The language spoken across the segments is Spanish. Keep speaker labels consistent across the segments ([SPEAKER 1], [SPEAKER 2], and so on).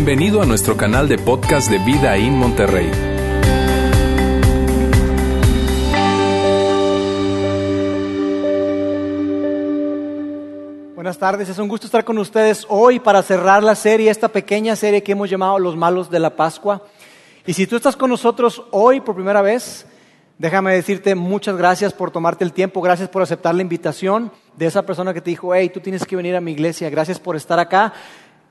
[SPEAKER 1] Bienvenido a nuestro canal de podcast de Vida en Monterrey.
[SPEAKER 2] Buenas tardes, es un gusto estar con ustedes hoy para cerrar la serie, esta pequeña serie que hemos llamado Los Malos de la Pascua. Y si tú estás con nosotros hoy por primera vez, déjame decirte muchas gracias por tomarte el tiempo, gracias por aceptar la invitación de esa persona que te dijo, hey, tú tienes que venir a mi iglesia, gracias por estar acá.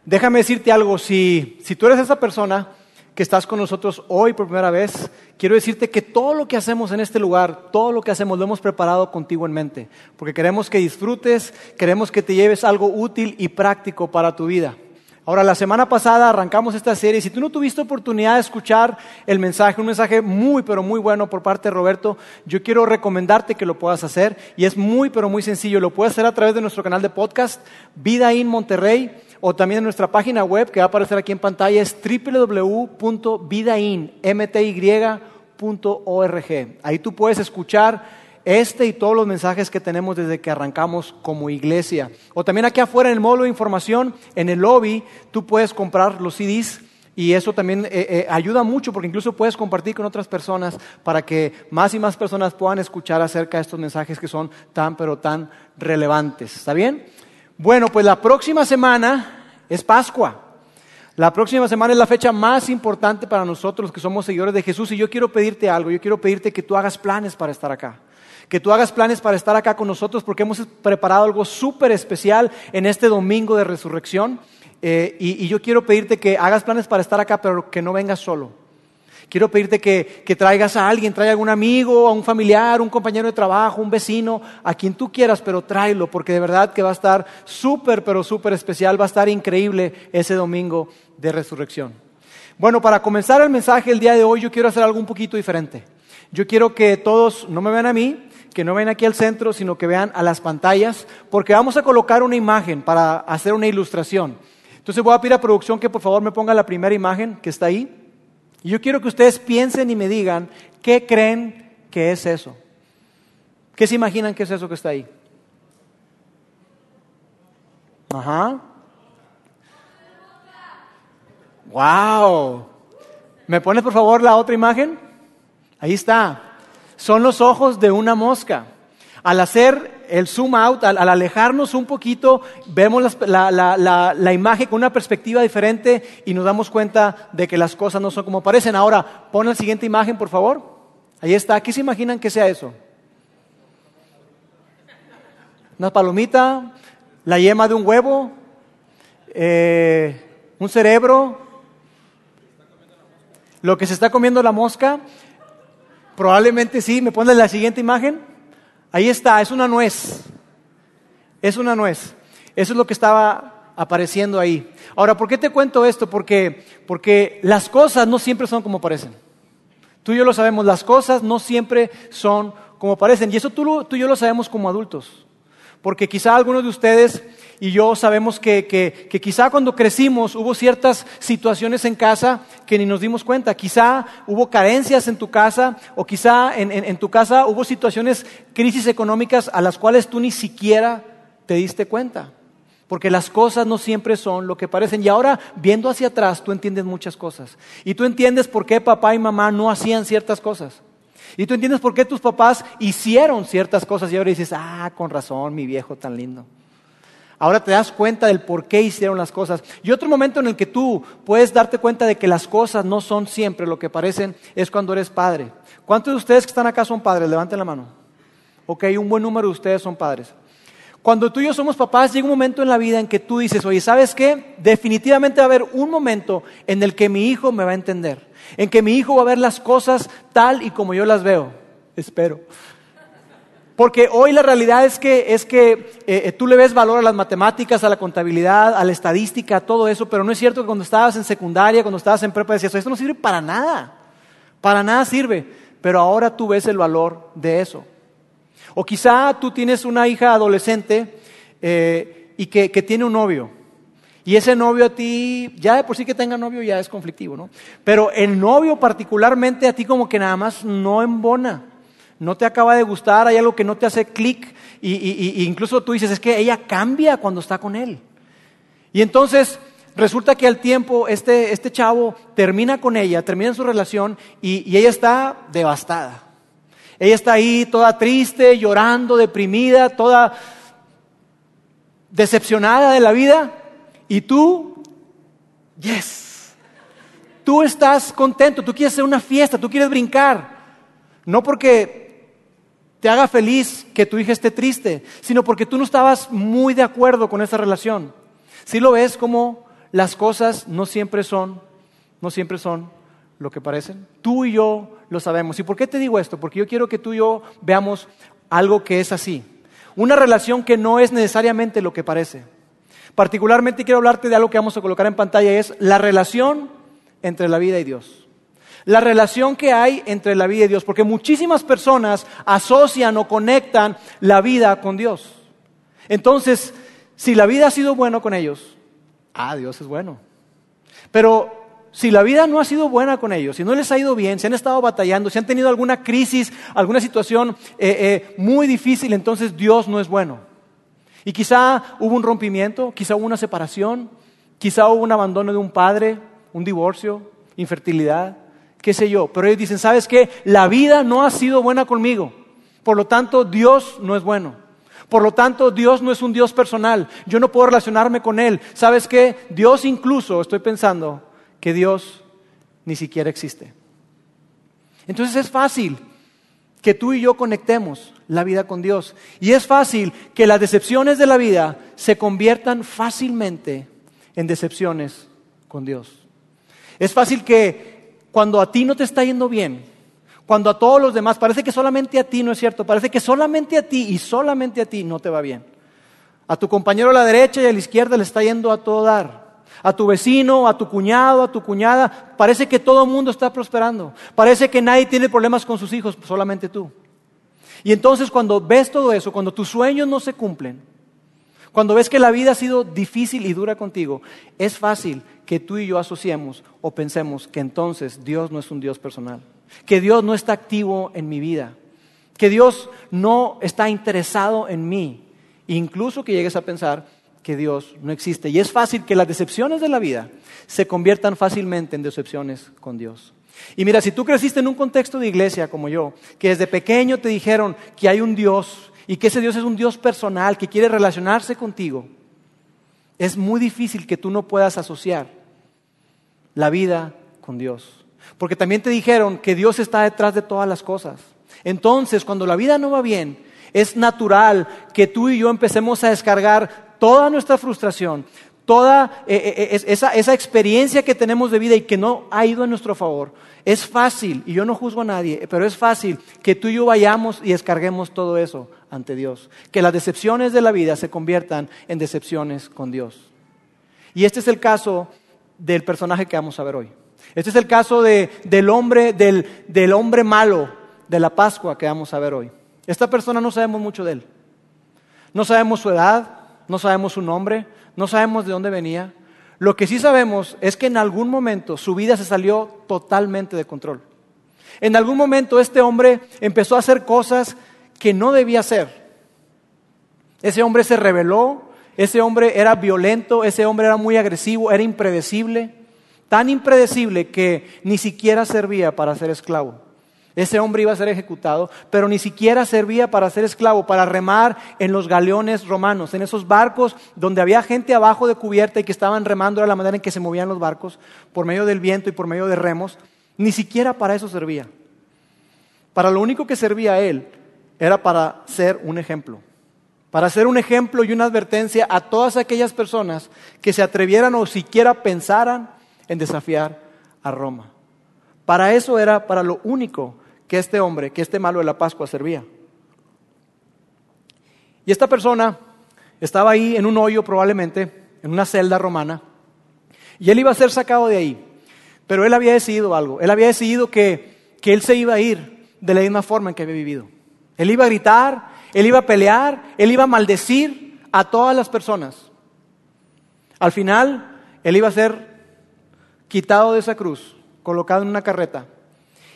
[SPEAKER 2] Déjame decirte algo, si, si tú eres esa persona que estás con nosotros hoy por primera vez, quiero decirte que todo lo que hacemos en este lugar, todo lo que hacemos lo hemos preparado contigo en mente, porque queremos que disfrutes, queremos que te lleves algo útil y práctico para tu vida. Ahora, la semana pasada arrancamos esta serie. Si tú no tuviste oportunidad de escuchar el mensaje, un mensaje muy, pero muy bueno por parte de Roberto, yo quiero recomendarte que lo puedas hacer. Y es muy, pero muy sencillo. Lo puedes hacer a través de nuestro canal de podcast, Vida in Monterrey, o también en nuestra página web que va a aparecer aquí en pantalla, es www.vidain.org. Ahí tú puedes escuchar este y todos los mensajes que tenemos desde que arrancamos como iglesia. O también aquí afuera en el módulo de información, en el lobby, tú puedes comprar los CDs y eso también eh, eh, ayuda mucho porque incluso puedes compartir con otras personas para que más y más personas puedan escuchar acerca de estos mensajes que son tan pero tan relevantes. ¿Está bien? Bueno, pues la próxima semana es Pascua. La próxima semana es la fecha más importante para nosotros que somos seguidores de Jesús y yo quiero pedirte algo, yo quiero pedirte que tú hagas planes para estar acá que tú hagas planes para estar acá con nosotros porque hemos preparado algo súper especial en este domingo de resurrección. Eh, y, yo quiero pedirte que hagas planes para estar acá, pero que no vengas solo. Quiero pedirte que, que traigas a alguien, traiga algún amigo, a un familiar, un compañero de trabajo, un vecino, a quien tú quieras, pero tráelo, porque de verdad que va a estar súper, pero súper especial, va a estar increíble ese domingo de resurrección. Bueno, para comenzar el mensaje el día de hoy, yo quiero hacer algo un poquito diferente. Yo quiero que todos no me vean a mí, que no ven aquí al centro, sino que vean a las pantallas, porque vamos a colocar una imagen para hacer una ilustración. Entonces voy a pedir a producción que por favor me ponga la primera imagen que está ahí. Y yo quiero que ustedes piensen y me digan qué creen que es eso. ¿Qué se imaginan que es eso que está ahí? Ajá. Wow. ¿Me pones por favor la otra imagen? Ahí está son los ojos de una mosca. Al hacer el zoom out, al, alejarnos un poquito, vemos la, imagen con una perspectiva diferente y nos damos cuenta de que las cosas no son como parecen. Ahora, pon la siguiente imagen, por favor. Ahí está. ¿Qué se imaginan que sea eso? Una palomita, la yema de un huevo, eh, un cerebro, lo que se está comiendo la mosca. Probablemente sí. ¿Me pones la siguiente imagen? Ahí está, es una nuez. Es una nuez. Eso es lo que estaba apareciendo ahí. Ahora, ¿por qué te cuento esto? Porque, porque las cosas no siempre son como parecen. Tú y yo lo sabemos, las cosas no siempre son como parecen. Y eso tú, tú y yo lo sabemos como adultos. Porque quizá algunos de ustedes y yo sabemos que, que, quizá cuando crecimos hubo ciertas situaciones en casa que ni nos dimos cuenta. Quizá hubo carencias en tu casa o quizá en, en tu casa hubo situaciones, crisis económicas a las cuales tú ni siquiera te diste cuenta. Porque las cosas no siempre son lo que parecen. Y ahora, viendo hacia atrás, tú entiendes muchas cosas. Y tú entiendes por qué papá y mamá no hacían ciertas cosas. Y tú entiendes por qué tus papás hicieron ciertas cosas. Y ahora dices, ah, con razón, mi viejo tan lindo. Ahora te das cuenta del por qué hicieron las cosas. Y otro momento en el que tú puedes darte cuenta de que las cosas no son siempre lo que parecen es cuando eres padre. ¿Cuántos de ustedes que están acá son padres? Levanten la mano. Ok, un buen número de ustedes son padres. Cuando tú y yo somos papás, llega un momento en la vida en que tú dices, oye, ¿sabes qué? Definitivamente va a haber un momento en el que mi hijo me va a entender, en que mi hijo va a ver las cosas tal y como yo las veo. Espero. Porque hoy la realidad es que, es que eh, eh, tú le ves valor a las matemáticas, a la contabilidad, a la estadística, a todo eso, pero no es cierto que cuando estabas en secundaria, cuando estabas en prepa, decías, esto no sirve para nada, para nada sirve, pero ahora tú ves el valor de eso. O quizá tú tienes una hija adolescente eh, y que, que tiene un novio, y ese novio a ti, ya de por sí que tenga novio ya es conflictivo, ¿no? Pero el novio particularmente a ti como que nada más no embona no te acaba de gustar, hay algo que no te hace clic y, incluso tú dices, es que ella cambia cuando está con él. Y entonces Resulta que al tiempo este, este chavo termina con ella, termina su relación y, y ella está devastada. Ella está ahí toda triste, llorando, deprimida, toda decepcionada de la vida. Y tú, yes, tú estás contento, tú quieres hacer una fiesta, tú quieres brincar. No porque te haga feliz que tu hija esté triste, sino porque tú no estabas muy de acuerdo con esa relación. Si lo ves como las cosas no siempre son, no siempre son lo que parecen. Tú y yo lo sabemos. ¿Y por qué te digo esto? Porque yo quiero que tú y yo veamos algo que es así. Una relación que no es necesariamente lo que parece. Particularmente quiero hablarte de algo que vamos a colocar en pantalla, es la relación entre la vida y Dios. La relación que hay entre la vida y Dios, porque muchísimas personas asocian o conectan la vida con Dios. Entonces, si la vida ha sido buena con ellos, ah, Dios es bueno. Pero si la vida no ha sido buena con ellos, si no les ha ido bien, si han estado batallando, si han tenido alguna crisis, alguna situación eh, eh, muy difícil, entonces Dios no es bueno. Y quizá hubo un rompimiento, quizá hubo una separación, quizá hubo un abandono de un padre, un divorcio, infertilidad, qué sé yo. Pero ellos dicen, ¿sabes qué? La vida no ha sido buena conmigo. Por lo tanto, Dios no es bueno. Por lo tanto, Dios no es un Dios personal. Yo no puedo relacionarme con Él. ¿Sabes qué? Dios incluso, estoy pensando, que Dios ni siquiera existe. Entonces es fácil que tú y yo conectemos la vida con Dios. Y es fácil que las decepciones de la vida se conviertan fácilmente en decepciones con Dios. Es fácil que cuando a ti no te está yendo bien, cuando a todos los demás, parece que solamente a ti no es cierto, parece que solamente a ti y solamente a ti no te va bien. A tu compañero a la derecha y a la izquierda le está yendo a todo dar a tu vecino, a tu cuñado, a tu cuñada. Parece que todo el mundo está prosperando. Parece que nadie tiene problemas con sus hijos, solamente tú. Y entonces cuando ves todo eso, cuando tus sueños no se cumplen, cuando ves que la vida ha sido difícil y dura contigo, es fácil que tú y yo asociemos o pensemos que entonces Dios no es un Dios personal, que Dios no está activo en mi vida, que Dios no está interesado en mí, incluso que llegues a pensar que Dios no existe. Y es fácil que las decepciones de la vida se conviertan fácilmente en decepciones con Dios. Y mira, si tú creciste en un contexto de iglesia como yo, que desde pequeño te dijeron que hay un Dios y que ese Dios es un Dios personal, que quiere relacionarse contigo, es muy difícil que tú no puedas asociar la vida con Dios. Porque también te dijeron que Dios está detrás de todas las cosas. Entonces, cuando la vida no va bien, es natural que tú y yo empecemos a descargar toda nuestra frustración, toda eh, eh, eh, esa, experiencia que tenemos de vida y que no ha ido a nuestro favor, es fácil, y yo no juzgo a nadie, pero es fácil que tú y yo vayamos y descarguemos todo eso ante Dios. Que las decepciones de la vida se conviertan en decepciones con Dios. Y este es el caso del personaje que vamos a ver hoy. Este es el caso del, hombre, del, del hombre malo de la Pascua que vamos a ver hoy. Esta persona no sabemos mucho de él. No sabemos su edad, no sabemos su nombre, no sabemos de dónde venía. Lo que sí sabemos es que en algún momento su vida se salió totalmente de control. En algún momento este hombre empezó a hacer cosas que no debía hacer. Ese hombre se rebeló, ese hombre era violento, ese hombre era muy agresivo, era impredecible, tan impredecible que ni siquiera servía para ser esclavo. Ese hombre iba a ser ejecutado, pero ni siquiera servía para ser esclavo, para remar en los galeones romanos, en esos barcos donde había gente abajo de cubierta y que estaban remando de la manera en que se movían los barcos, por medio del viento y por medio de remos. Ni siquiera para eso servía. Para lo único que servía él era para ser un ejemplo. Para ser un ejemplo y una advertencia a todas aquellas personas que se atrevieran o siquiera pensaran en desafiar a Roma. Para eso era para lo único que este hombre, que este malo de la Pascua servía. Y esta persona estaba ahí en un hoyo probablemente, en una celda romana, y él iba a ser sacado de ahí. Pero él había decidido algo, él había decidido que, que él se iba a ir de la misma forma en que había vivido. Él iba a gritar, él iba a pelear, él iba a maldecir a todas las personas. Al final, él iba a ser quitado de esa cruz, colocado en una carreta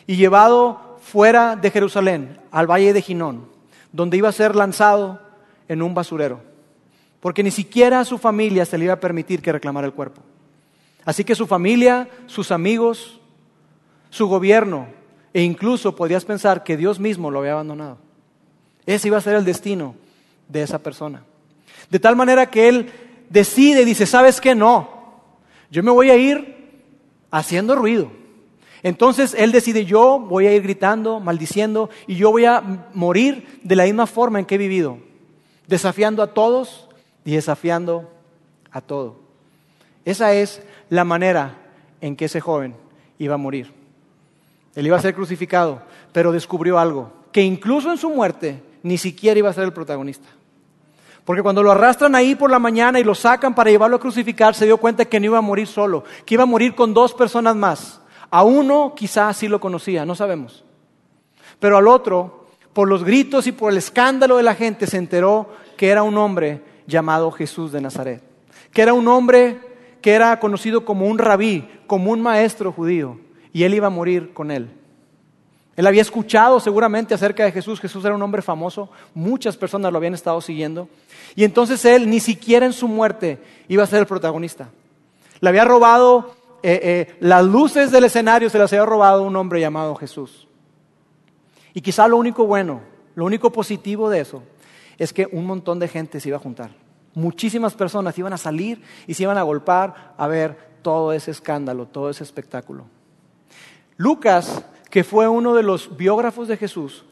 [SPEAKER 2] y llevado fuera de Jerusalén, al valle de Ginón, donde iba a ser lanzado en un basurero, porque ni siquiera a su familia se le iba a permitir que reclamara el cuerpo. Así que su familia, sus amigos, su gobierno e incluso podrías pensar que Dios mismo lo había abandonado. Ese iba a ser el destino de esa persona. De tal manera que él decide dice, ¿sabes qué? No, yo me voy a ir haciendo ruido. Entonces él decide, yo voy a ir gritando, maldiciendo, y yo voy a morir de la misma forma en que he vivido, desafiando a todos y desafiando a todo. Esa es la manera en que ese joven iba a morir. Él iba a ser crucificado, pero descubrió algo, que incluso en su muerte ni siquiera iba a ser el protagonista. Porque cuando lo arrastran ahí por la mañana y lo sacan para llevarlo a crucificar, se dio cuenta que no iba a morir solo, que iba a morir con dos personas más. A uno quizás sí lo conocía, no sabemos. Pero al otro, por los gritos y por el escándalo de la gente, se enteró que era un hombre llamado Jesús de Nazaret. Que era un hombre que era conocido como un rabí, como un maestro judío. Y él iba a morir con él. Él había escuchado seguramente acerca de Jesús. Jesús era un hombre famoso. Muchas personas lo habían estado siguiendo. Y entonces él ni siquiera en su muerte iba a ser el protagonista. Le había robado eh, eh, las luces del escenario, se las había robado un hombre llamado Jesús. Y quizá lo único bueno, lo único positivo de eso, es que un montón de gente se iba a juntar. Muchísimas personas iban a salir y se iban a golpar a ver todo ese escándalo, todo ese espectáculo. Lucas, que fue uno de los biógrafos de Jesús,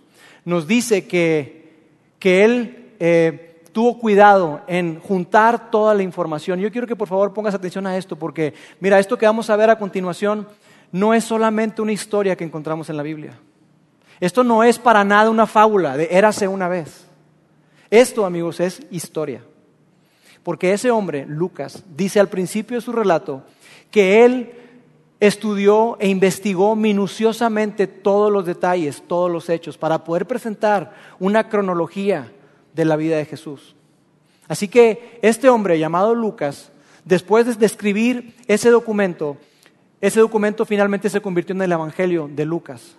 [SPEAKER 2] nos dice que, que él eh, tuvo cuidado en juntar toda la información. Yo quiero que por favor pongas atención a esto, porque mira, esto que vamos a ver a continuación no es solamente una historia que encontramos en la Biblia. Esto no es para nada una fábula de érase una vez. Esto, amigos, es historia. Porque ese hombre, Lucas, dice al principio de su relato que él estudió e investigó minuciosamente todos los detalles, todos los hechos, para poder presentar una cronología de la vida de Jesús. Así que este hombre llamado Lucas, después de escribir ese documento, ese documento finalmente se convirtió en el Evangelio de Lucas.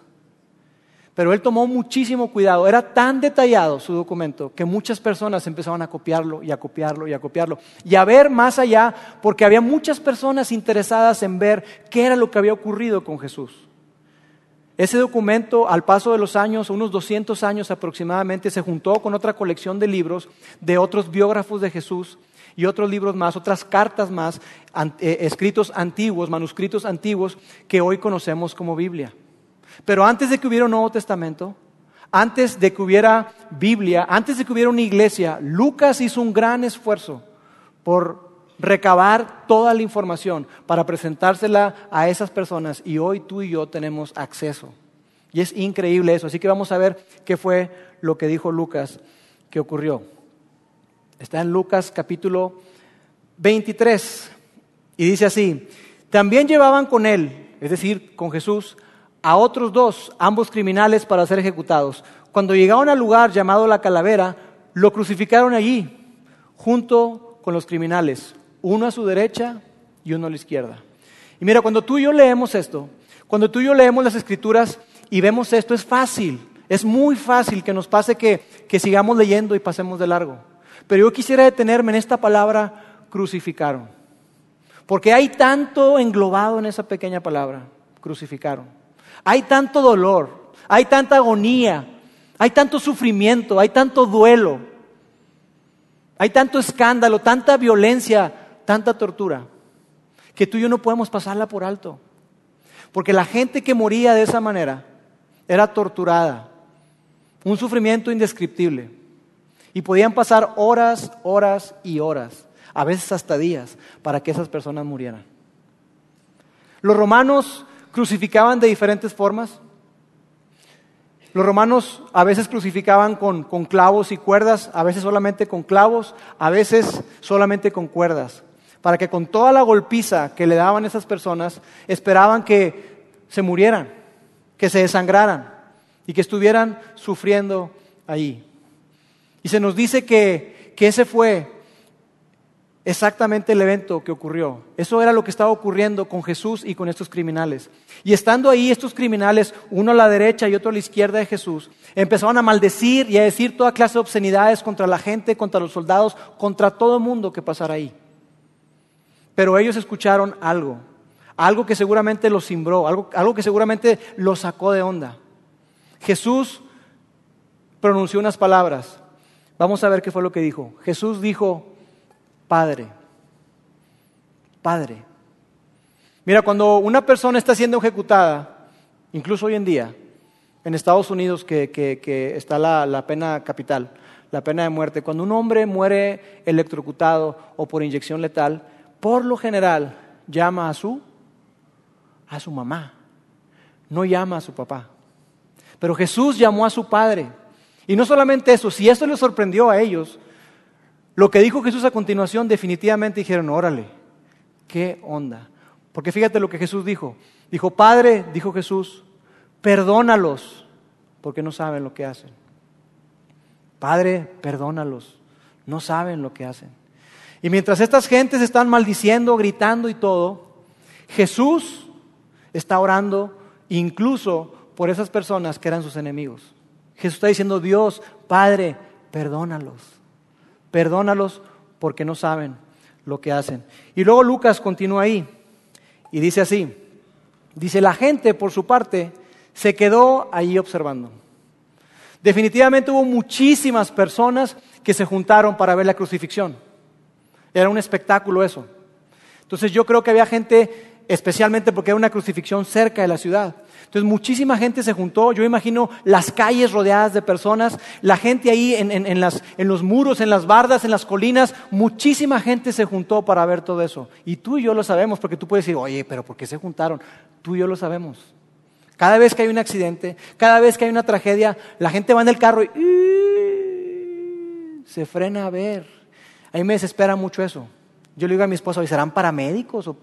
[SPEAKER 2] Pero él tomó muchísimo cuidado. Era tan detallado su documento que muchas personas empezaban a copiarlo y a copiarlo y a copiarlo. Y a ver más allá, porque había muchas personas interesadas en ver qué era lo que había ocurrido con Jesús. Ese documento, al paso de los años, unos 200 años aproximadamente, se juntó con otra colección de libros de otros biógrafos de Jesús y otros libros más, otras cartas más, eh, escritos antiguos, manuscritos antiguos que hoy conocemos como Biblia. Pero antes de que hubiera un Nuevo Testamento, antes de que hubiera Biblia, antes de que hubiera una iglesia, Lucas hizo un gran esfuerzo por recabar toda la información para presentársela a esas personas y hoy tú y yo tenemos acceso. Y es increíble eso. Así que vamos a ver qué fue lo que dijo Lucas que ocurrió. Está en Lucas capítulo 23 y dice así, también llevaban con él, es decir, con Jesús, a otros dos, ambos criminales, para ser ejecutados. Cuando llegaron al lugar llamado la calavera, lo crucificaron allí, junto con los criminales, uno a su derecha y uno a la izquierda. Y mira, cuando tú y yo leemos esto, cuando tú y yo leemos las escrituras y vemos esto, es fácil, es muy fácil que nos pase que, que sigamos leyendo y pasemos de largo. Pero yo quisiera detenerme en esta palabra crucificaron. Porque hay tanto englobado en esa pequeña palabra, crucificaron. Hay tanto dolor, hay tanta agonía, hay tanto sufrimiento, hay tanto duelo, hay tanto escándalo, tanta violencia, tanta tortura, que tú y yo no podemos pasarla por alto. Porque la gente que moría de esa manera era torturada, un sufrimiento indescriptible. Y podían pasar horas, horas y horas, a veces hasta días, para que esas personas murieran. Los romanos crucificaban de diferentes formas. Los romanos a veces crucificaban con, clavos y cuerdas, a veces solamente con clavos, a veces solamente con cuerdas, para que con toda la golpiza que le daban esas personas, esperaban que se murieran, que se desangraran y que estuvieran sufriendo ahí. Y se nos dice que, que ese fue exactamente el evento que ocurrió. Eso era lo que estaba ocurriendo con Jesús y con estos criminales. Y estando ahí estos criminales, uno a la derecha y otro a la izquierda de Jesús, empezaron a maldecir y a decir toda clase de obscenidades contra la gente, contra los soldados, contra todo el mundo que pasara ahí. pero ellos escucharon algo, algo que seguramente los cimbró, algo, algo que seguramente los sacó de onda. Jesús pronunció unas palabras. Vamos a ver qué fue lo que dijo. Jesús dijo, Padre, Padre. Mira, cuando una persona está siendo ejecutada, incluso hoy en día, en Estados Unidos, que, está la, la, pena capital, la pena de muerte, cuando un hombre muere electrocutado o por inyección letal, por lo general llama a su, a su mamá, no llama a su papá. Pero Jesús llamó a su padre. Y no solamente eso, si esto les sorprendió a ellos, lo que dijo Jesús a continuación definitivamente dijeron, órale, ¿qué onda? Porque fíjate lo que Jesús dijo. Dijo, Padre, dijo Jesús, perdónalos, porque no saben lo que hacen. Padre, perdónalos, no saben lo que hacen. Y mientras estas gentes están maldiciendo, gritando y todo, Jesús está orando incluso por esas personas que eran sus enemigos. Jesús está diciendo, Dios, Padre, perdónalos. Perdónalos porque no saben lo que hacen. Y luego Lucas continúa ahí y dice así, dice, la gente por su parte se quedó allí observando. Definitivamente hubo muchísimas personas que se juntaron para ver la crucifixión. Era un espectáculo eso. Entonces yo creo que había gente, especialmente porque era una crucifixión cerca de la ciudad. Entonces muchísima gente se juntó, yo imagino las calles rodeadas de personas, la gente ahí en, en, los muros, en las bardas, en las colinas, muchísima gente se juntó para ver todo eso. Y tú y yo lo sabemos, porque tú puedes decir, oye, pero ¿por qué se juntaron? Tú y yo lo sabemos. Cada vez que hay un accidente, cada vez que hay una tragedia, la gente va en el carro y se frena a ver. A mí me desespera mucho eso. Yo le digo a mi esposa, ¿serán paramédicos o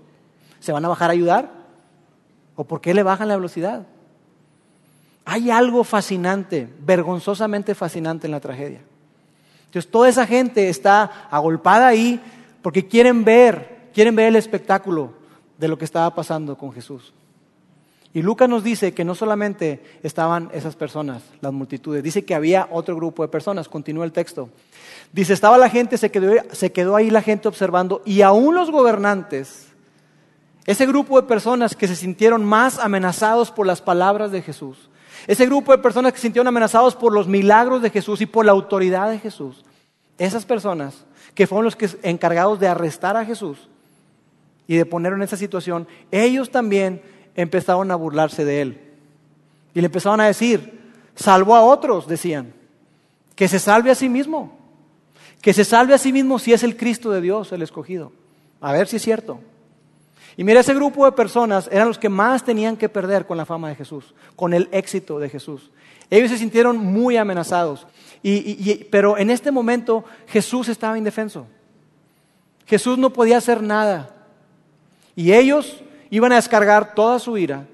[SPEAKER 2] se van a bajar a ayudar? ¿O por qué le bajan la velocidad? Hay algo fascinante, vergonzosamente fascinante en la tragedia. Entonces toda esa gente está agolpada ahí porque quieren ver, quieren ver el espectáculo de lo que estaba pasando con Jesús. Y Lucas nos dice que no solamente estaban esas personas, las multitudes, dice que había otro grupo de personas, continúa el texto. Dice, estaba la gente, se quedó, se quedó ahí la gente observando y aún los gobernantes ese grupo de personas que se sintieron más amenazados por las palabras de Jesús. Ese grupo de personas que se sintieron amenazados por los milagros de Jesús y por la autoridad de Jesús. Esas personas que fueron los que encargados de arrestar a Jesús y de ponerlo en esa situación, ellos también empezaron a burlarse de él. Y le empezaron a decir, salvo a otros, decían, que se salve a sí mismo, que se salve a sí mismo si es el Cristo de Dios, el escogido. A ver si es cierto. Y mira, ese grupo de personas eran los que más tenían que perder con la fama de Jesús, con el éxito de Jesús. Ellos se sintieron muy amenazados. pero en este momento Jesús estaba indefenso. Jesús no podía hacer nada. Y ellos iban a descargar toda su ira,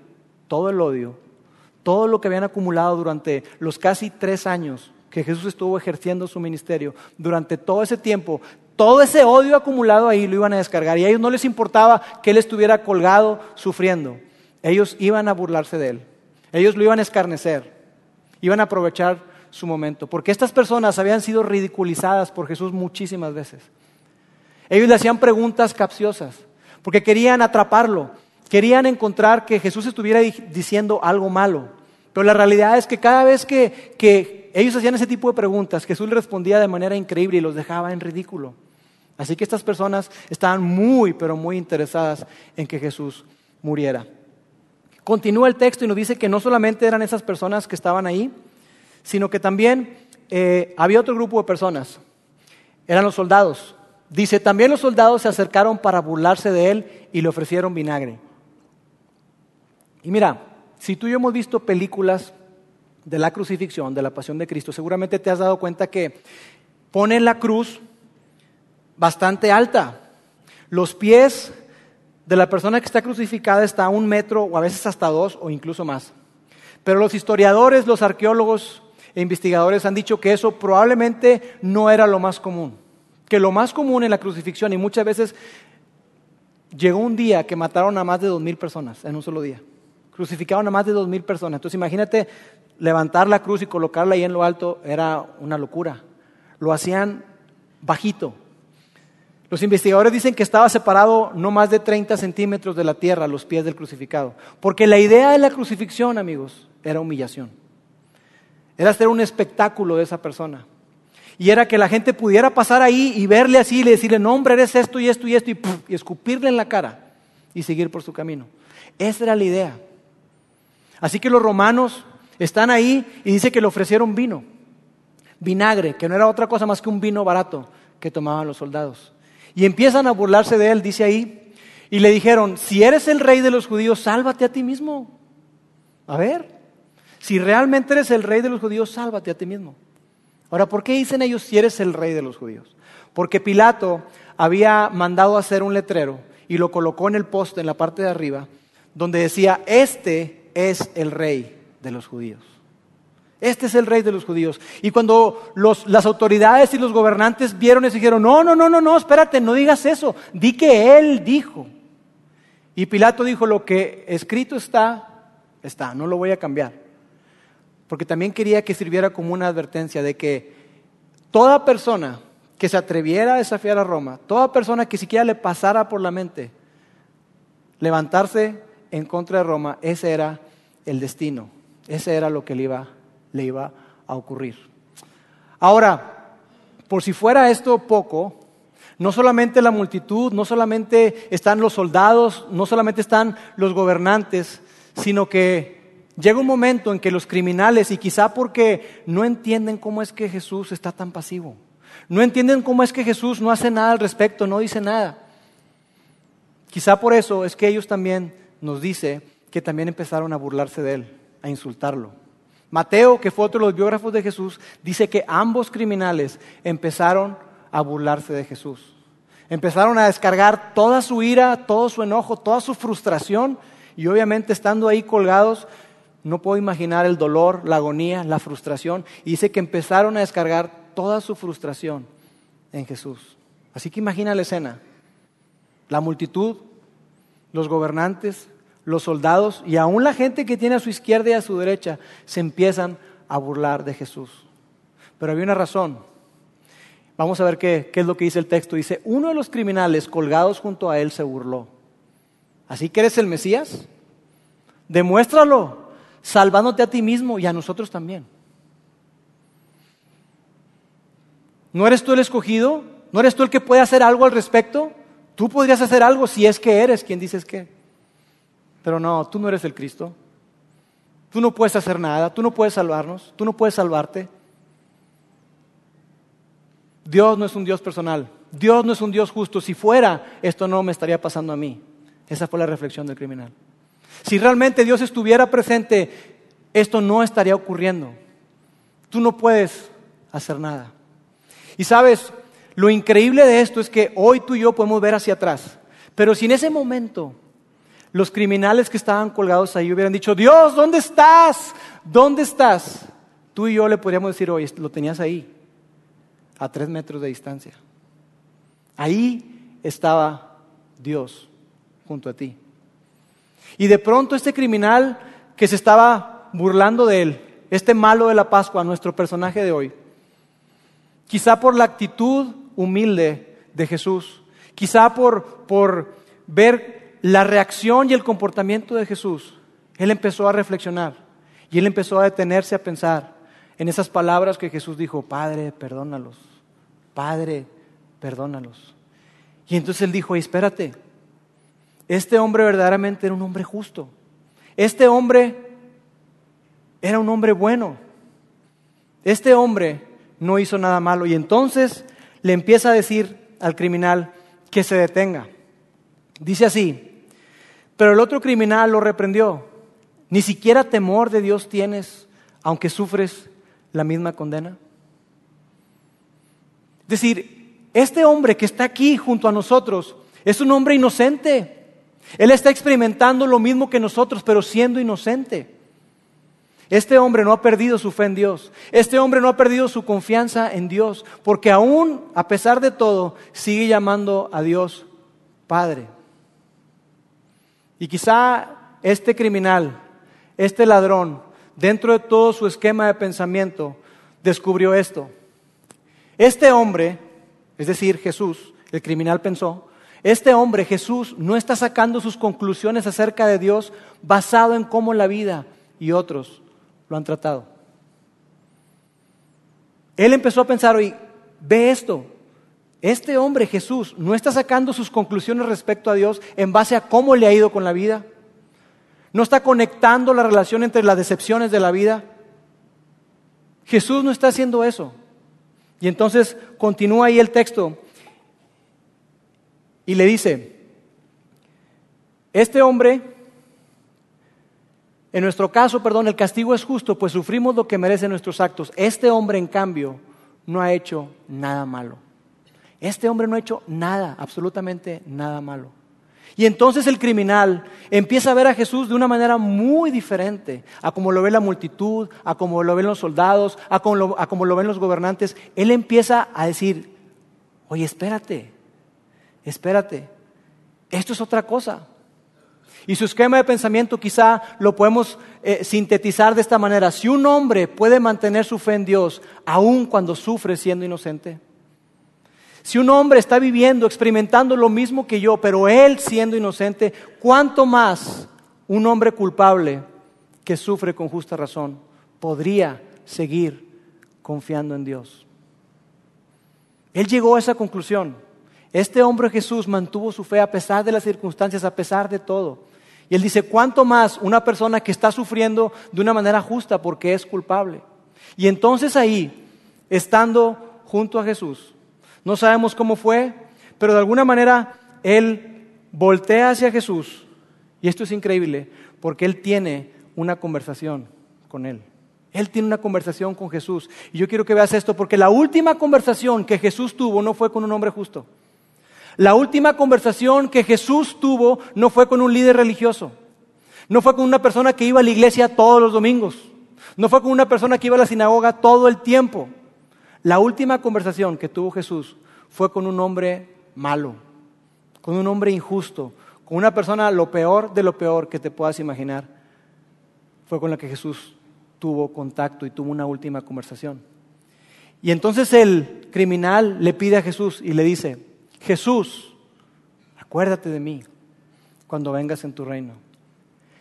[SPEAKER 2] todo el odio, todo lo que habían acumulado durante los casi tres años que Jesús estuvo ejerciendo su ministerio. Durante todo ese tiempo todo ese odio acumulado ahí lo iban a descargar y a ellos no les importaba que él estuviera colgado sufriendo. Ellos iban a burlarse de él. Ellos lo iban a escarnecer. Iban a aprovechar su momento. Porque estas personas habían sido ridiculizadas por Jesús muchísimas veces. Ellos le hacían preguntas capciosas. Porque querían atraparlo. Querían encontrar que Jesús estuviera diciendo algo malo. Pero la realidad es que cada vez que, que ellos hacían ese tipo de preguntas, Jesús les respondía de manera increíble y los dejaba en ridículo. Así que estas personas estaban muy, pero muy interesadas en que Jesús muriera. Continúa el texto y nos dice que no solamente eran esas personas que estaban ahí, sino que también eh, había otro grupo de personas. Eran los soldados. Dice, también los soldados se acercaron para burlarse de él y le ofrecieron vinagre. Y mira, si tú y yo hemos visto películas de la crucifixión, de la pasión de Cristo, seguramente te has dado cuenta que ponen la cruz bastante alta. Los pies de la persona que está crucificada está a un metro o a veces hasta dos o incluso más. Pero los historiadores, los arqueólogos e investigadores han dicho que eso probablemente no era lo más común. Que lo más común en la crucifixión, y muchas veces llegó un día que mataron a más de dos mil personas en un solo día. Crucificaron a más de dos mil personas. Entonces imagínate levantar la cruz y colocarla ahí en lo alto, era una locura. Lo hacían bajito, Los investigadores dicen que estaba separado no más de 30 centímetros de la tierra a los pies del crucificado. Porque la idea de la crucifixión, amigos, era humillación. Era hacer un espectáculo de esa persona. Y era que la gente pudiera pasar ahí y verle así y decirle, no hombre, eres esto y esto y esto, y, y escupirle en la cara y seguir por su camino. Esa era la idea. Así que los romanos están ahí y dice que le ofrecieron vino, vinagre, que no era otra cosa más que un vino barato que tomaban los soldados. Y empiezan a burlarse de él, dice ahí, y le dijeron, si eres el rey de los judíos, sálvate a ti mismo. A ver, si realmente eres el rey de los judíos, sálvate a ti mismo. Ahora, ¿por qué dicen ellos si eres el rey de los judíos? Porque Pilato había mandado hacer un letrero y lo colocó en el poste en la parte de arriba, donde decía, este es el rey de los judíos. Este es el rey de los judíos. Y cuando las autoridades y los gobernantes vieron eso, dijeron, no, no, no, no, no, espérate, no digas eso, di que él dijo. Y Pilato dijo, lo que escrito está, está, no lo voy a cambiar. Porque también quería que sirviera como una advertencia de que toda persona que se atreviera a desafiar a Roma, toda persona que siquiera le pasara por la mente levantarse en contra de Roma, ese era el destino, ese era lo que le iba, le iba a ocurrir. Ahora, por si fuera esto poco, no solamente la multitud, no solamente están los soldados, no solamente están los gobernantes, sino que llega un momento en que los criminales, y quizá porque no entienden cómo es que Jesús está tan pasivo, no entienden cómo es que Jesús no hace nada al respecto, no dice nada. Quizá por eso es que ellos también nos dice que también empezaron a burlarse de él, a insultarlo. Mateo, que fue otro de los biógrafos de Jesús, dice que ambos criminales empezaron a burlarse de Jesús. Empezaron a descargar toda su ira, todo su enojo, toda su frustración y obviamente estando ahí colgados, no puedo imaginar el dolor, la agonía, la frustración. Y dice que empezaron a descargar toda su frustración en Jesús. Así que imagina la escena. La multitud, los gobernantes, los soldados y aún la gente que tiene a su izquierda y a su derecha se empiezan a burlar de Jesús. Pero había una razón. Vamos a ver qué, es lo que dice el texto. Dice, uno de los criminales colgados junto a él se burló. ¿Así que eres el Mesías? Demuéstralo, salvándote a ti mismo y a nosotros también. ¿No eres tú el escogido? ¿No eres tú el que puede hacer algo al respecto? Tú podrías hacer algo si es que eres quien dices que. Pero no, tú no eres el Cristo. Tú no puedes hacer nada, tú no puedes salvarnos, tú no puedes salvarte. Dios no es un Dios personal, Dios no es un Dios justo. Si fuera, esto no me estaría pasando a mí. Esa fue la reflexión del criminal. Si realmente Dios estuviera presente, esto no estaría ocurriendo. Tú no puedes hacer nada. Y sabes, lo increíble de esto es que hoy tú y yo podemos ver hacia atrás. Pero si en ese momento los criminales que estaban colgados ahí hubieran dicho, Dios, ¿dónde estás? ¿Dónde estás? Tú y yo le podríamos decir, hoy lo tenías ahí, a tres metros de distancia. Ahí estaba Dios junto a ti. Y de pronto este criminal que se estaba burlando de él, este malo de la Pascua, nuestro personaje de hoy, quizá por la actitud humilde de Jesús, quizá por, por ver la reacción y el comportamiento de Jesús, él empezó a reflexionar y él empezó a detenerse a pensar en esas palabras que Jesús dijo, Padre, perdónalos, Padre, perdónalos. Y entonces él dijo, espérate, este hombre verdaderamente era un hombre justo, este hombre era un hombre bueno, este hombre no hizo nada malo. Y entonces le empieza a decir al criminal que se detenga. Dice así, pero el otro criminal lo reprendió. Ni siquiera temor de Dios tienes, aunque sufres la misma condena. Es decir, este hombre que está aquí junto a nosotros es un hombre inocente. Él está experimentando lo mismo que nosotros, pero siendo inocente. Este hombre no ha perdido su fe en Dios. Este hombre no ha perdido su confianza en Dios, porque aún, a pesar de todo, sigue llamando a Dios Padre. Y quizá este criminal, este ladrón, dentro de todo su esquema de pensamiento, descubrió esto. Este hombre, es decir, Jesús, el criminal pensó, este hombre, Jesús, no está sacando sus conclusiones acerca de Dios basado en cómo la vida y otros lo han tratado. Él empezó a pensar, oye, ve esto, este hombre Jesús no está sacando sus conclusiones respecto a Dios en base a cómo le ha ido con la vida. No está conectando la relación entre las decepciones de la vida. Jesús no está haciendo eso. Y entonces continúa ahí el texto y le dice, este hombre, en nuestro caso, perdón, el castigo es justo, pues sufrimos lo que merecen nuestros actos. Este hombre, en cambio, no ha hecho nada malo. Este hombre no ha hecho nada, absolutamente nada malo. Y entonces el criminal empieza a ver a Jesús de una manera muy diferente a como lo ve la multitud, a como lo ven los soldados, a como lo, ven los gobernantes. Él empieza a decir, oye, espérate, espérate, esto es otra cosa. Y su esquema de pensamiento quizá lo podemos eh, sintetizar de esta manera. Si un hombre puede mantener su fe en Dios aun cuando sufre siendo inocente, si un hombre está viviendo, experimentando lo mismo que yo, pero él siendo inocente, ¿cuánto más un hombre culpable que sufre con justa razón podría seguir confiando en Dios? Él llegó a esa conclusión. Este hombre Jesús mantuvo su fe a pesar de las circunstancias, a pesar de todo. Y él dice, ¿cuánto más una persona que está sufriendo de una manera justa porque es culpable? Y entonces ahí, estando junto a Jesús, no sabemos cómo fue, pero de alguna manera él voltea hacia Jesús. Y esto es increíble, porque él tiene una conversación con él. Él tiene una conversación con Jesús. Y yo quiero que veas esto, porque la última conversación que Jesús tuvo no fue con un hombre justo. La última conversación que Jesús tuvo no fue con un líder religioso. No fue con una persona que iba a la iglesia todos los domingos. No fue con una persona que iba a la sinagoga todo el tiempo. La última conversación que tuvo Jesús fue con un hombre malo, con un hombre injusto, con una persona lo peor de lo peor que te puedas imaginar. Fue con la que Jesús tuvo contacto y tuvo una última conversación. Y entonces el criminal le pide a Jesús y le dice, Jesús, acuérdate de mí cuando vengas en tu reino.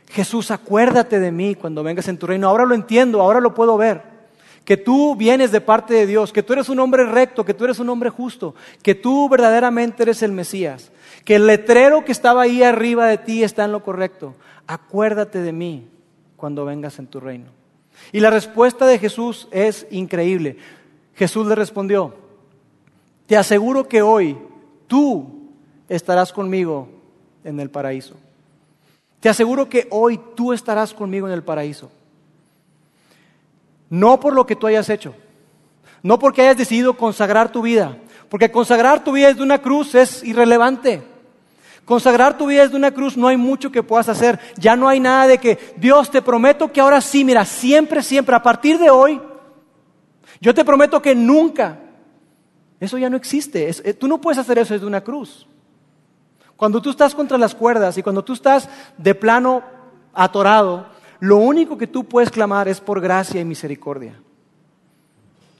[SPEAKER 2] Jesús, acuérdate de mí cuando vengas en tu reino. Ahora lo entiendo, ahora lo puedo ver que tú vienes de parte de Dios, que tú eres un hombre recto, que tú eres un hombre justo, que tú verdaderamente eres el Mesías, que el letrero que estaba ahí arriba de ti está en lo correcto. Acuérdate de mí cuando vengas en tu reino. Y la respuesta de Jesús es increíble. Jesús le respondió, te aseguro que hoy tú estarás conmigo en el paraíso. Te aseguro que hoy tú estarás conmigo en el paraíso. No por lo que tú hayas hecho, no porque hayas decidido consagrar tu vida, porque consagrar tu vida desde una cruz es irrelevante. Consagrar tu vida desde una cruz no hay mucho que puedas hacer. Ya no hay nada de que Dios te prometo que ahora sí, mira, siempre, siempre, a partir de hoy, yo te prometo que nunca. Eso ya no existe. Eh, tú no puedes hacer eso desde una cruz. Cuando tú estás contra las cuerdas y cuando tú estás de plano atorado, lo único que tú puedes clamar es por gracia y misericordia.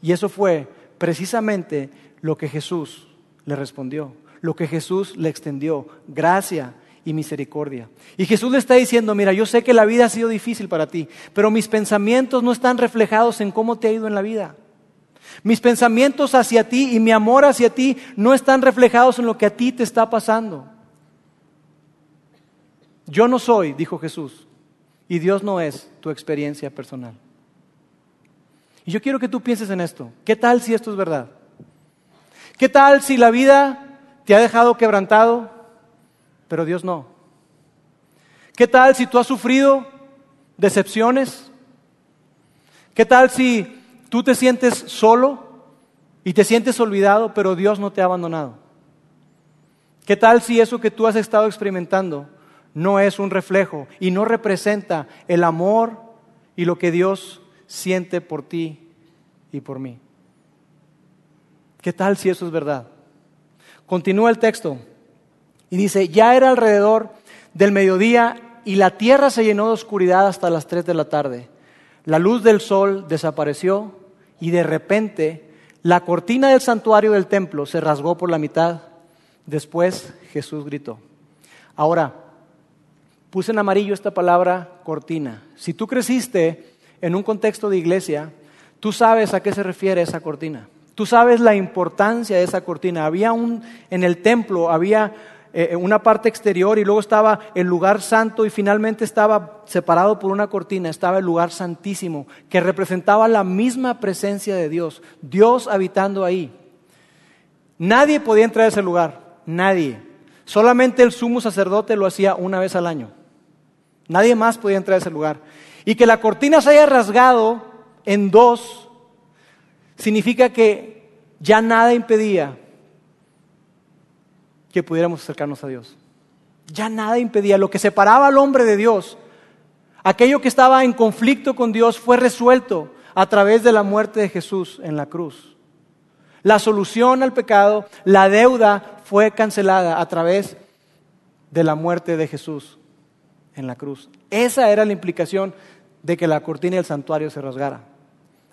[SPEAKER 2] Y eso fue precisamente lo que Jesús le respondió, lo que Jesús le extendió, gracia y misericordia. Y Jesús le está diciendo, mira, yo sé que la vida ha sido difícil para ti, pero mis pensamientos no están reflejados en cómo te ha ido en la vida. Mis pensamientos hacia ti y mi amor hacia ti no están reflejados en lo que a ti te está pasando. Yo no soy, dijo Jesús, y Dios no es tu experiencia personal. Y yo quiero que tú pienses en esto. ¿Qué tal si esto es verdad? ¿Qué tal si la vida te ha dejado quebrantado, pero Dios no? ¿Qué tal si tú has sufrido decepciones? ¿Qué tal si tú te sientes solo y te sientes olvidado, pero Dios no te ha abandonado? ¿Qué tal si eso que tú has estado experimentando no es un reflejo y no representa el amor y lo que Dios siente por ti y por mí. ¿Qué tal si eso es verdad? Continúa el texto y dice, ya era alrededor del mediodía y la tierra se llenó de oscuridad hasta las tres de la tarde. La luz del sol desapareció y de repente la cortina del santuario del templo se rasgó por la mitad Después Jesús gritó. Ahora, puse en amarillo esta palabra cortina. Si tú creciste en un contexto de iglesia, tú sabes a qué se refiere esa cortina. Tú sabes la importancia de esa cortina. Había un, en el templo, había eh, una parte exterior y luego estaba el lugar santo y finalmente estaba separado por una cortina, estaba el lugar santísimo, que representaba la misma presencia de Dios, Dios habitando ahí. Nadie podía entrar a ese lugar, nadie. Solamente el sumo sacerdote lo hacía una vez al año. Nadie más podía entrar a ese lugar. Y que la cortina se haya rasgado en dos significa que ya nada impedía que pudiéramos acercarnos a Dios. Ya nada impedía. Lo que separaba al hombre de Dios, aquello que estaba en conflicto con Dios, fue resuelto a través de la muerte de Jesús en la cruz. La solución al pecado, la deuda fue cancelada a través de la muerte de Jesús en la cruz. Esa era la implicación de que la cortina del santuario se rasgara.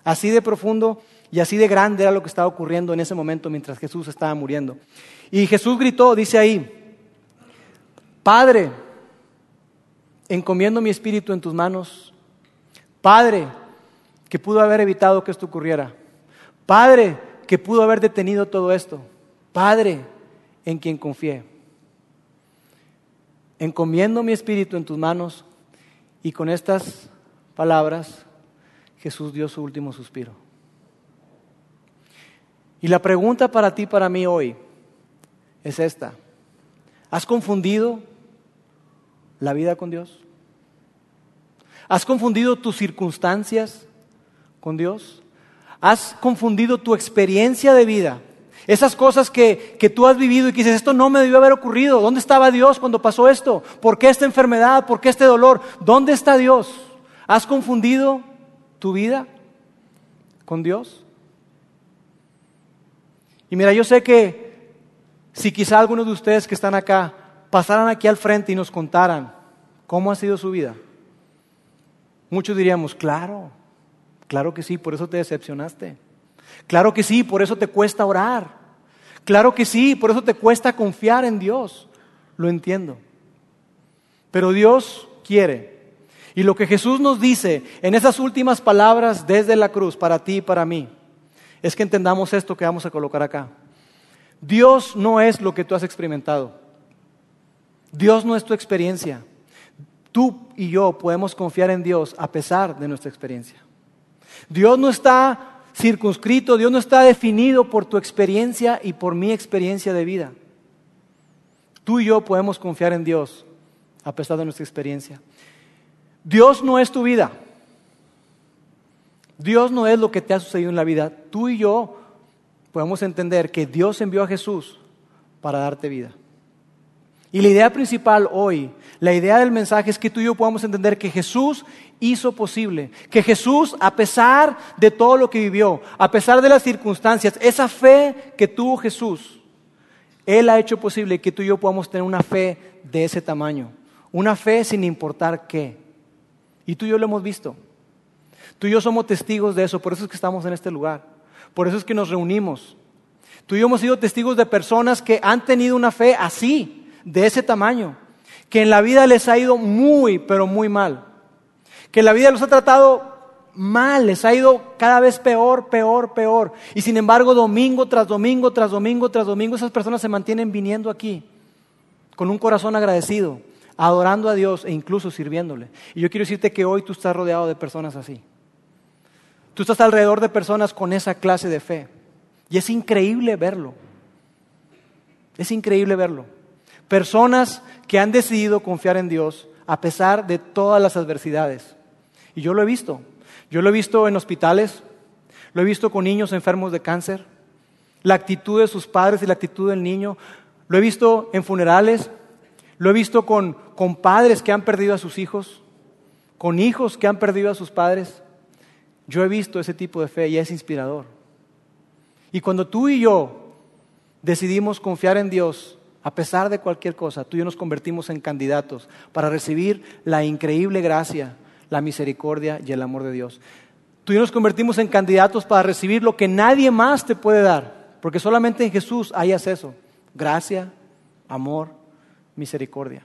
[SPEAKER 2] Así de profundo y así de grande era lo que estaba ocurriendo en ese momento mientras Jesús estaba muriendo. Y Jesús gritó, dice ahí, Padre, encomiendo mi espíritu en tus manos. Padre, que pudo haber evitado que esto ocurriera. Padre, que pudo haber detenido todo esto. Padre, en quien confié. Encomiendo mi espíritu en tus manos y con estas palabras Jesús dio su último suspiro. Y la pregunta para ti, para mí hoy, es esta. ¿Has confundido la vida con Dios? ¿Has confundido tus circunstancias con Dios? ¿Has confundido tu experiencia de vida? Esas cosas que, que, tú has vivido y que dices, esto no me debió haber ocurrido. ¿Dónde estaba Dios cuando pasó esto? ¿Por qué esta enfermedad? ¿Por qué este dolor? ¿Dónde está Dios? ¿Has confundido tu vida con Dios? Y mira, yo sé que si quizá algunos de ustedes que están acá pasaran aquí al frente y nos contaran cómo ha sido su vida, muchos diríamos, claro, claro que sí, por eso te decepcionaste. Claro que sí, por eso te cuesta orar. Claro que sí, por eso te cuesta confiar en Dios. Lo entiendo. Pero Dios quiere. Y lo que Jesús nos dice en esas últimas palabras desde la cruz, para ti y para mí, es que entendamos esto que vamos a colocar acá. Dios no es lo que tú has experimentado. Dios no es tu experiencia. Tú y yo podemos confiar en Dios a pesar de nuestra experiencia. Dios no está circunscrito, Dios no está definido por tu experiencia y por mi experiencia de vida. Tú y yo podemos confiar en Dios a pesar de nuestra experiencia. Dios no es tu vida. Dios no es lo que te ha sucedido en la vida. Tú y yo podemos entender que Dios envió a Jesús para darte vida. Y la idea principal hoy, la idea del mensaje es que tú y yo podamos entender que Jesús hizo posible, que Jesús, a pesar de todo lo que vivió, a pesar de las circunstancias, esa fe que tuvo Jesús, Él ha hecho posible que tú y yo podamos tener una fe de ese tamaño, una fe sin importar qué. Y tú y yo lo hemos visto. Tú y yo somos testigos de eso, por eso es que estamos en este lugar. Por eso es que nos reunimos. Tú y yo hemos sido testigos de personas que han tenido una fe así, de ese tamaño, que en la vida les ha ido muy, pero muy mal. Que la vida los ha tratado mal, les ha ido cada vez peor, peor, peor. Y sin embargo, domingo tras domingo, tras domingo, tras domingo, esas personas se mantienen viniendo aquí con un corazón agradecido, adorando a Dios e incluso sirviéndole. Y yo quiero decirte que hoy tú estás rodeado de personas así. Tú estás alrededor de personas con esa clase de fe. Y es increíble verlo. Es increíble verlo. Personas que han decidido confiar en Dios a pesar de todas las adversidades. Y yo lo he visto. Yo lo he visto en hospitales, lo he visto con niños enfermos de cáncer, la actitud de sus padres y la actitud del niño. Lo he visto en funerales, lo he visto con, con padres que han perdido a sus hijos, con hijos que han perdido a sus padres. Yo he visto ese tipo de fe y es inspirador. Y cuando tú y yo decidimos confiar en Dios, a pesar de cualquier cosa, tú y yo nos convertimos en candidatos para recibir la increíble gracia, la misericordia y el amor de Dios. Tú y yo nos convertimos en candidatos para recibir lo que nadie más te puede dar, porque solamente en Jesús hay acceso, gracia, amor, misericordia.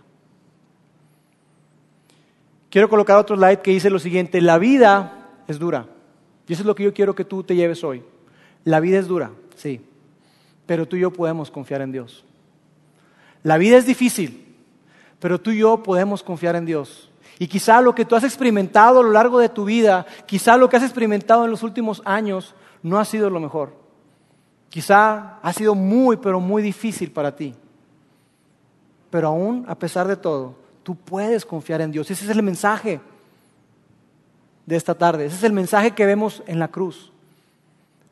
[SPEAKER 2] Quiero colocar otro slide que dice lo siguiente, la vida es dura. Y eso es lo que yo quiero que tú te lleves hoy. La vida es dura, sí, pero tú y yo podemos confiar en Dios. La vida es difícil, pero tú y yo podemos confiar en Dios. Y quizá lo que tú has experimentado a lo largo de tu vida, quizá lo que has experimentado en los últimos años, no ha sido lo mejor. Quizá ha sido muy, pero muy difícil para ti. Pero aún, a pesar de todo, tú puedes confiar en Dios. Ese es el mensaje de esta tarde. Ese es el mensaje que vemos en la cruz.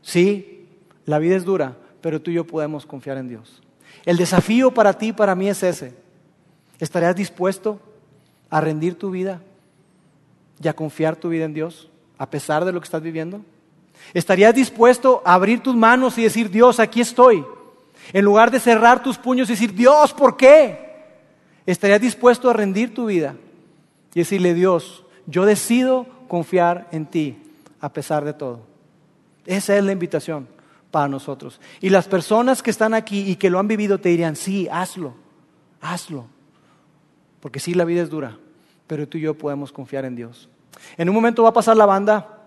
[SPEAKER 2] Sí, la vida es dura, pero tú y yo podemos confiar en Dios. El desafío para ti y para mí es ese. ¿Estarías dispuesto a rendir tu vida y a confiar tu vida en Dios a pesar de lo que estás viviendo? ¿Estarías dispuesto a abrir tus manos y decir, Dios, aquí estoy? En lugar de cerrar tus puños y decir, Dios, ¿por qué? ¿Estarías dispuesto a rendir tu vida y decirle, Dios, yo decido confiar en ti a pesar de todo? Esa es la invitación para nosotros. Y las personas que están aquí y que lo han vivido te dirían, sí, hazlo, hazlo. Porque sí, la vida es dura, pero tú y yo podemos confiar en Dios. En un momento va a pasar la banda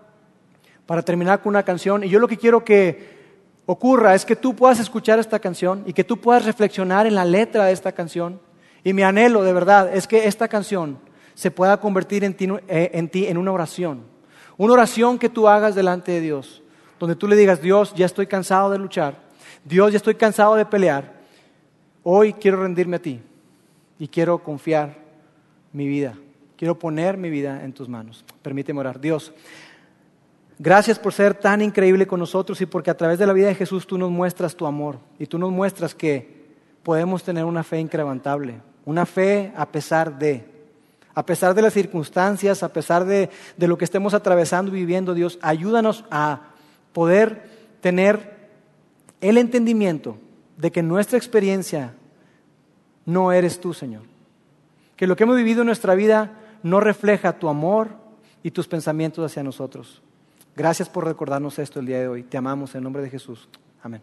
[SPEAKER 2] para terminar con una canción y yo lo que quiero que ocurra es que tú puedas escuchar esta canción y que tú puedas reflexionar en la letra de esta canción. Y mi anhelo de verdad es que esta canción se pueda convertir en ti eh, en, ti, en una oración. Una oración que tú hagas delante de Dios, donde tú le digas, Dios, ya estoy cansado de luchar, Dios, ya estoy cansado de pelear, hoy quiero rendirme a ti y quiero confiar mi vida. Quiero poner mi vida en tus manos. Permíteme orar. Dios, gracias por ser tan increíble con nosotros y porque a través de la vida de Jesús tú nos muestras tu amor y tú nos muestras que podemos tener una fe incrementable, una fe a pesar de, a pesar de las circunstancias, a pesar de, de lo que estemos atravesando y viviendo, Dios, ayúdanos a poder tener el entendimiento de que nuestra experiencia no eres tú, Señor. Que lo que hemos vivido en nuestra vida no refleja tu amor y tus pensamientos hacia nosotros. Gracias por recordarnos esto el día de hoy. Te amamos en nombre de Jesús. Amén.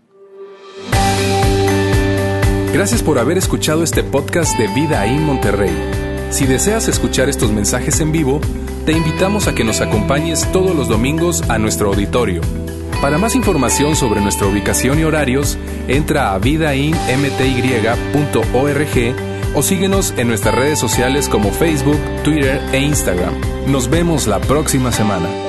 [SPEAKER 1] Gracias por haber escuchado este podcast de Vida en Monterrey. Si deseas escuchar estos mensajes en vivo, te invitamos a que nos acompañes todos los domingos a nuestro auditorio. Para más información sobre nuestra ubicación y horarios, entra a vidainmty.org o síguenos en nuestras redes sociales como Facebook, Twitter e Instagram. Nos vemos la próxima semana.